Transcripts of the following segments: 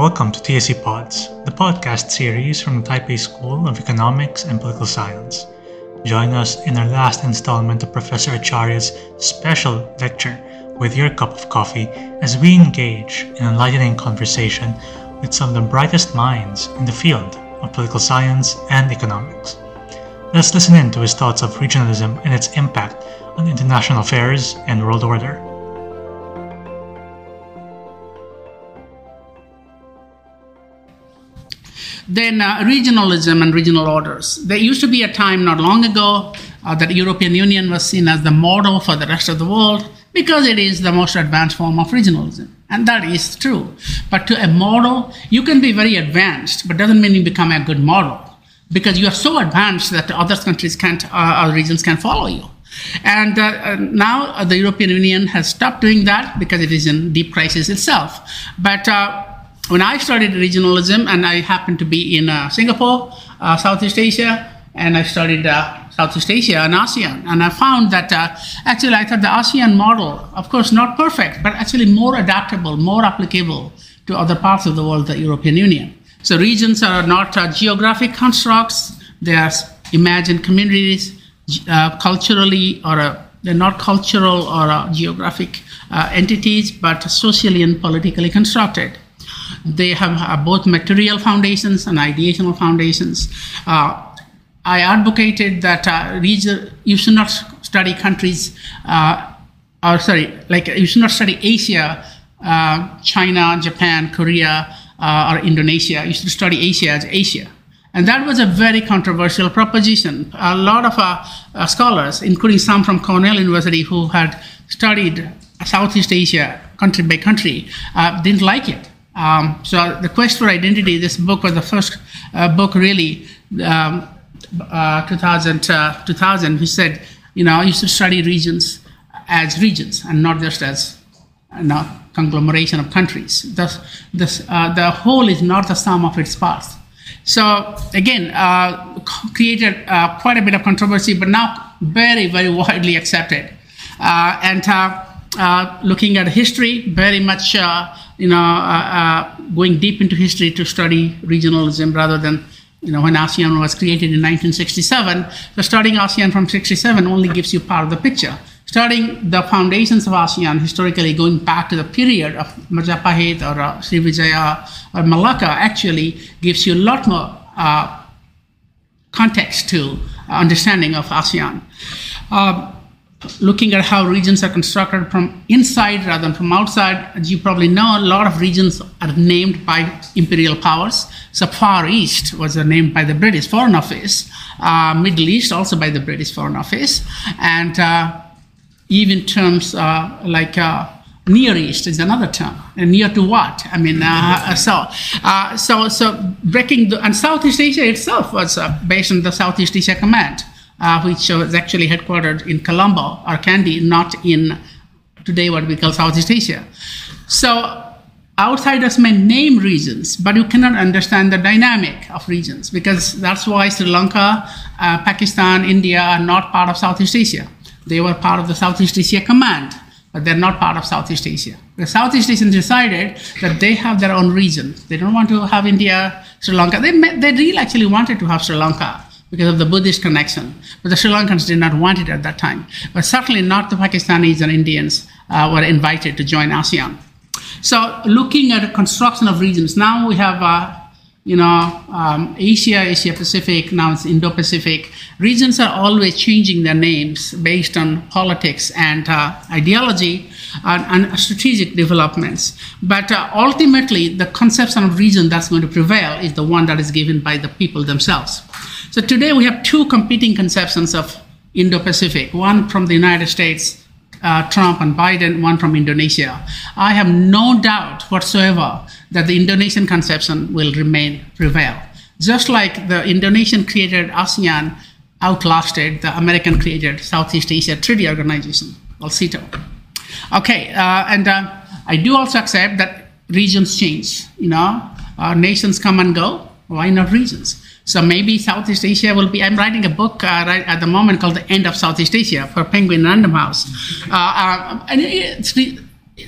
Welcome to TSE Pods, the podcast series from the Taipei School of Economics and Political Science. Join us in our last installment of Professor Acharya's special lecture with your cup of coffee as we engage in enlightening conversation with some of the brightest minds in the field of political science and economics. Let's listen in to his thoughts of regionalism and its impact on international affairs and world order. Then uh, regionalism and regional orders. There used to be a time not long ago uh, that the European Union was seen as the model for the rest of the world because it is the most advanced form of regionalism. And that is true. But to a model, you can be very advanced, but doesn't mean you become a good model because you are so advanced that other countries can't, uh, or regions can follow you. And uh, uh now uh, the European Union has stopped doing that because it is in deep crisis itself. But uh, when I studied regionalism, and I happened to be in uh, Singapore, uh, Southeast Asia, and I studied uh, Southeast Asia and ASEAN, and I found that uh, actually I thought the ASEAN model, of course, not perfect, but actually more adaptable, more applicable to other parts of the world, the European Union. So regions are not uh, geographic constructs; they are imagined communities, uh, culturally or they're not cultural or geographic entities, but socially and politically constructed. They have uh, both material foundations and ideational foundations. Uh, I advocated that uh, region, you should not study countries, or sorry, like you should not study Asia, China, Japan, Korea, or Indonesia. You should study Asia as Asia. And that was a very controversial proposition. A lot of uh, uh, scholars, including some from Cornell University who had studied Southeast Asia country by country, uh, didn't like it. Um, so the quest for identity, this book was the first uh, book really, um, uh, 2000, uh, 2000, who said, you know, you should study regions as regions and not just as you know, conglomeration of countries. Thus, uh, the whole is not the sum of its parts. So again, uh, created uh, quite a bit of controversy, but now very, very widely accepted. and looking at history, very much you know, uh, uh, going deep into history to study regionalism rather than, you know, when ASEAN was created in 1967. So studying ASEAN from 67 only gives you part of the picture. Studying the foundations of ASEAN historically going back to the period of Majapahit or uh, Srivijaya or Malacca actually gives you a lot more uh, context to understanding of ASEAN. Um, looking at how regions are constructed from inside rather than from outside. As you probably know, a lot of regions are named by imperial powers. So Far East was named by the British Foreign Office, uh, Middle East also by the British Foreign Office, and uh, even terms uh, like uh, Near East is another term. And near to what? I mean, uh, so, uh, so, so breaking the, and Southeast Asia itself was based on the Southeast Asia Command uh, which was actually headquartered in Colombo or Kandy, not in today what we call Southeast Asia. So outsiders may name regions, but you cannot understand the dynamic of regions because that's why Sri Lanka, uh, Pakistan, India are not part of Southeast Asia. They were part of the Southeast Asia Command, but they're not part of Southeast Asia. The Southeast Asians decided that they have their own regions. They don't want to have India, Sri Lanka. They, they really actually wanted to have Sri Lanka because of the Buddhist connection. But the Sri Lankans did not want it at that time. But certainly not the Pakistanis and Indians uh, were invited to join ASEAN. So looking at the construction of regions, now we have uh, you know, um, Asia, Asia Pacific, now it's Indo Pacific. Regions are always changing their names based on politics and uh, ideology and, and, strategic developments. But uh, ultimately, the conception of region that's going to prevail is the one that is given by the people themselves. So today we have two competing conceptions of Indo Pacific one from the United States, uh, Trump and Biden, one from Indonesia. I have no doubt whatsoever that the Indonesian conception will remain prevail. Just like the Indonesian created ASEAN outlasted the American created Southeast Asia Treaty Organization, or SEATO. Okay, uh, and uh, I do also accept that regions change. You know, uh, nations come and go. Why not regions? So maybe Southeast Asia will be. I'm writing a book uh, right at the moment called "The End of Southeast Asia" for Penguin Random House, uh, uh, and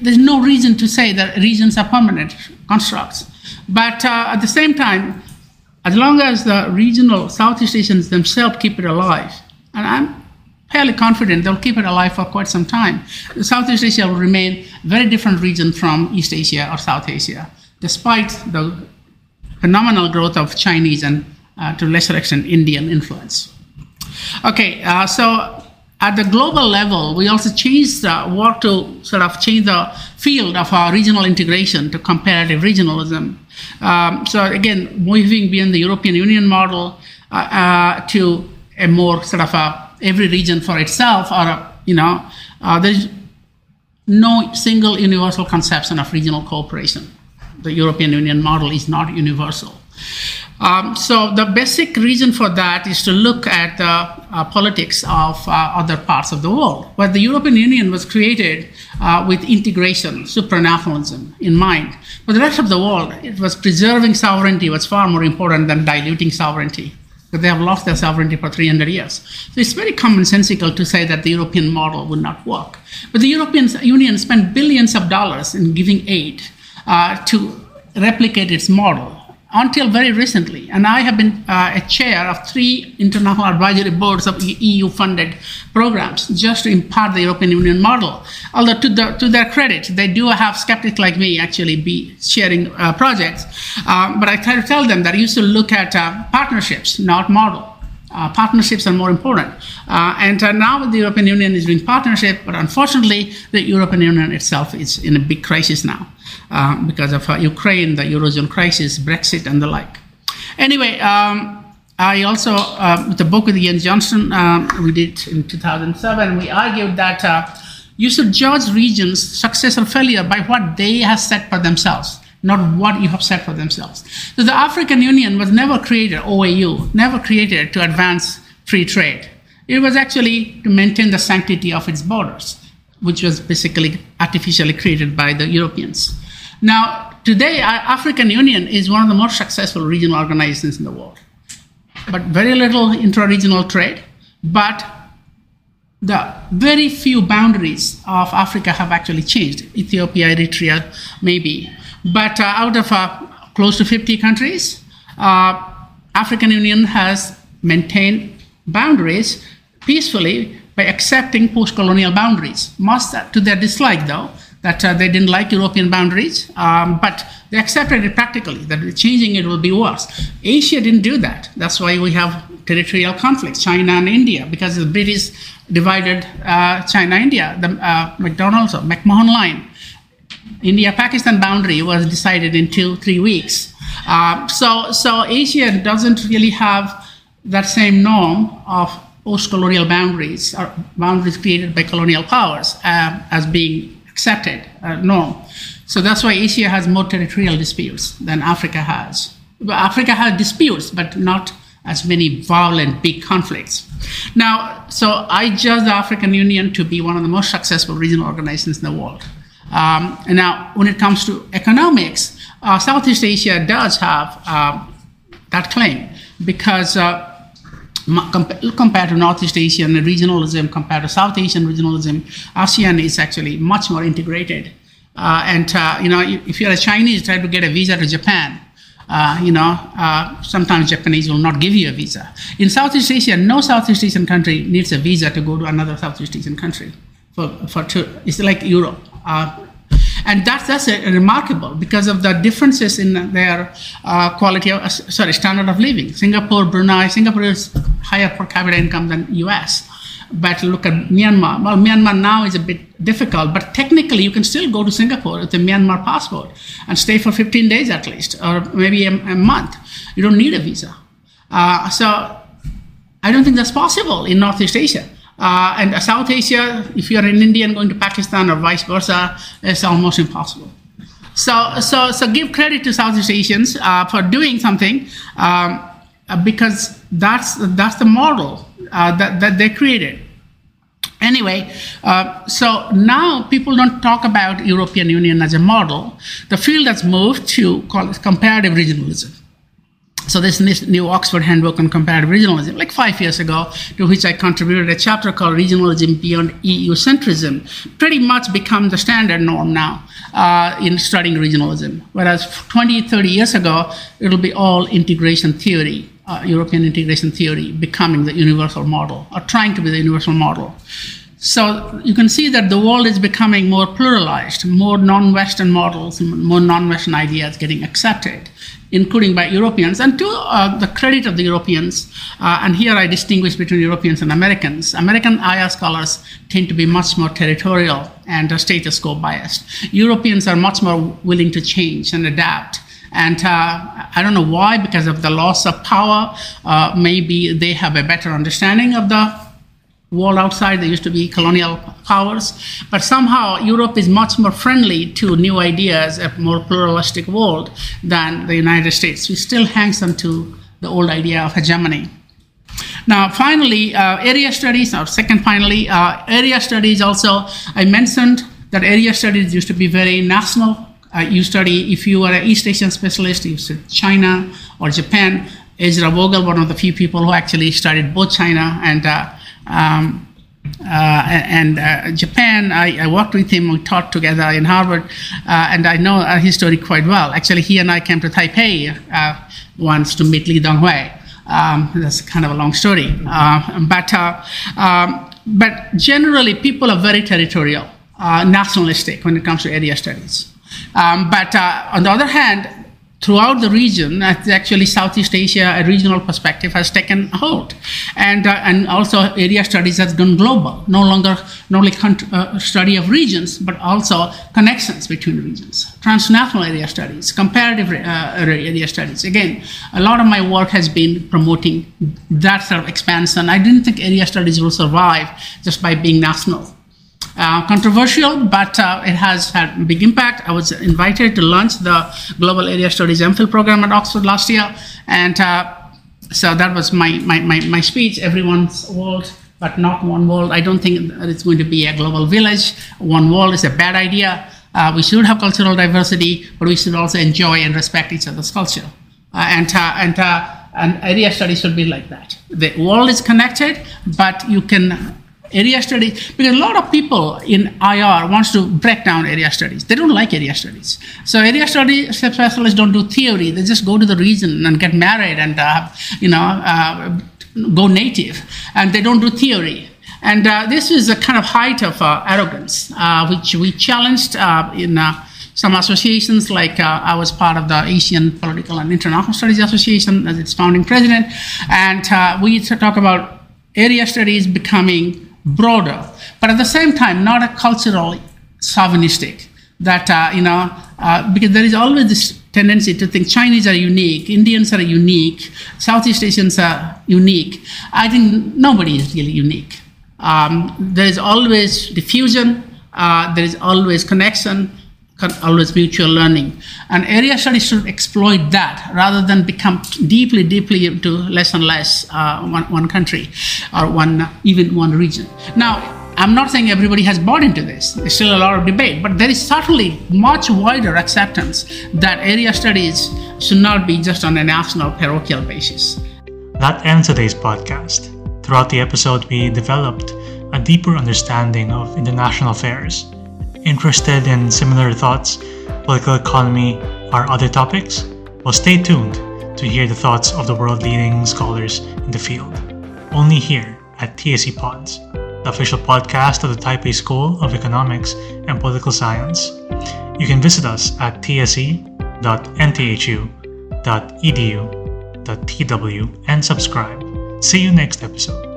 there's no reason to say that regions are permanent constructs. But uh, at the same time, as long as the regional Southeast Asians themselves keep it alive, and I'm fairly confident they'll keep it alive for quite some time, Southeast Asia will remain a very different region from East Asia or South Asia, despite the phenomenal growth of Chinese and uh, to lesser extent Indian influence. Okay, uh, so at the global level, we also changed uh, work to sort of change the field of our regional integration to comparative regionalism. Um, so again, moving beyond the European Union model uh, uh, to a more sort of a every region for itself, or a, you know, uh, there's no single universal conception of regional cooperation. The European Union model is not universal. Um, so the basic reason for that is to look at the uh, politics of uh, other parts of the world. Where the European Union was created uh, with integration, supranationalism in mind. For the rest of the world, it was preserving sovereignty was far more important than diluting sovereignty. But they have lost their sovereignty for 300 years. So it's very commonsensical to say that the European model would not work. But the European Union spent billions of dollars in giving aid uh, to replicate its model until very recently. And I have been uh, a chair of three international advisory boards of EU funded programs just to impart the European Union model. Although, to, the, to their credit, they do have skeptics like me actually be sharing uh, projects. Um, but I try to tell them that you should look at uh, partnerships, not model. Uh, partnerships are more important. Uh, and uh, now the European Union is doing partnership, but unfortunately, the European Union itself is in a big crisis now uh, because of uh, Ukraine, the Eurozone crisis, Brexit, and the like. Anyway, um, I also, uh, with the book with Iain Johnston, um, we did in 2007, we argued that you should judge regions' success or failure by what they have set for themselves not what you have set for themselves. So the African Union was never created, OAU, never created to advance free trade. It was actually to maintain the sanctity of its borders, which was basically artificially created by the Europeans. Now, today, uh, African Union is one of the most successful regional organizations in the world, but very little intra-regional trade, but the very few boundaries of Africa have actually changed. Ethiopia, Eritrea, maybe. But uh, out of uh, close to 50 countries, uh, African Union has maintained boundaries peacefully by accepting post-colonial boundaries. Much to their dislike, though, that uh, they didn't like European boundaries, um, but they accepted it practically, that changing it will be worse. Asia didn't do that. That's why we have territorial conflicts, China and India, because the British divided uh, China India, the uh, McDonald's or McMahon line. India Pakistan boundary was decided in two, three weeks. Uh, so, so Asia doesn't really have that same norm of post colonial boundaries or boundaries created by colonial powers uh, as being accepted uh, norm. So that's why Asia has more territorial disputes than Africa has. Africa has disputes, but not as many violent big conflicts. Now, so I judge the African Union to be one of the most successful regional organizations in the world. Um, now, when it comes to economics, uh, Southeast Asia does have uh, that claim because uh, compared to Northeast Asian regionalism, compared to South Asian regionalism, ASEAN is actually much more integrated. Uh, and uh, you know, if you're a Chinese, try to get a visa to Japan. Uh, you know, uh, sometimes Japanese will not give you a visa. In Southeast Asia, no Southeast Asian country needs a visa to go to another Southeast Asian country. For, for two, it's like Europe. And that's, that's a, remarkable because of the differences in their uh, quality of, uh, sorry, standard of living. Singapore, Brunei, Singapore is higher per capita income than US. But look at Myanmar. Well, Myanmar now is a bit difficult, but technically you can still go to Singapore with a Myanmar passport and stay for 15 days at least, or maybe a, a month. You don't need a visa. Uh, so I don't think that's possible in Northeast Asia. Uh, and South Asia, if you're an Indian going to Pakistan or vice versa, it's almost impossible. So, so, so give credit to Southeast Asians uh, for doing something um, uh, because that's, that's the model uh, that, that they created. Anyway, uh, so now people don't talk about European Union as a model. The field has moved to call it comparative regionalism. So this new Oxford Handbook on Comparative Regionalism, like five years ago, to which I contributed a chapter called Regionalism Beyond EU Centrism, pretty much become the standard norm now uh, in studying regionalism. Whereas 20, 30 years ago, it'll be all integration theory, uh, European integration theory, becoming the universal model, or trying to be the universal model. So you can see that the world is becoming more pluralized, more non-Western models, more non-Western ideas getting accepted, including by Europeans. And to uh, the credit of the Europeans, uh, and here I distinguish between Europeans and Americans. American IR scholars tend to be much more territorial and uh, status quo biased. Europeans are much more willing to change and adapt. And uh, I don't know why, because of the loss of power, uh, maybe they have a better understanding of the world outside. There used to be colonial powers, but somehow Europe is much more friendly to new ideas, a more pluralistic world than the United States. We still hangs on to the old idea of hegemony. Now, finally, uh, area studies, or second finally, uh, area studies also, I mentioned that area studies used to be very national. Uh, you study, if you are an East Asian specialist, you study China or Japan. Ezra Vogel, one of the few people who actually studied both China and uh, um, uh, and uh, Japan, I, I, worked with him, we taught together in Harvard, uh, and I know uh, his story quite well. Actually, he and I came to Taipei uh, once to meet Lee Teng-hui. Um, that's kind of a long story. Uh, but, um, but generally, people are very territorial, nationalistic when it comes to area studies. Um, but on the other hand, throughout the region, actually Southeast Asia, a regional perspective has taken hold. And, uh, and also area studies has gone global, no longer not only uh, study of regions, but also connections between regions. Transnational area studies, comparative uh, area studies. Again, a lot of my work has been promoting that sort of expansion. I didn't think area studies will survive just by being national. Uh, controversial, but uh, it has had big impact. I was invited to launch the Global Area Studies MPhil program at Oxford last year, and uh, so that was my, my, my, my, speech. Everyone's world, but not one world. I don't think it's going to be a global village. One world is a bad idea. Uh, we should have cultural diversity, but we should also enjoy and respect each other's culture. Uh, and and and area studies should be like that. The world is connected, but you can area studies because a lot of people in IR wants to break down area studies. They don't like area studies. So area study specialists don't do theory. They just go to the region and get married and uh, you know uh, go native, and they don't do theory. And uh, this is a kind of height of uh, arrogance, uh, which we challenged uh, in some associations, like uh, I was part of the Asian Political and International Studies Association as its founding president, and uh, we talk about area studies becoming broader, but at the same time, not a cultural chauvinistic. That uh, you know, uh, because there is always this tendency to think Chinese are unique, Indians are unique, Southeast Asians are unique. I think nobody is really unique. Um, there is always diffusion. Uh, there is always connection always mutual learning. And area studies should exploit that rather than become deeply, deeply into less and less uh, one, one country or one even one region. Now, I'm not saying everybody has bought into this. There's still a lot of debate, but there is certainly much wider acceptance that area studies should not be just on a national parochial basis. That ends today's podcast. Throughout the episode, we developed a deeper understanding of international affairs interested in similar thoughts, political economy, or other topics? Well, stay tuned to hear the thoughts of the world leading scholars in the field. Only here at TSE Pods, the official podcast of the Taipei School of Economics and Political Science. You can visit us at tse.nthu.edu.tw and subscribe. See you next episode.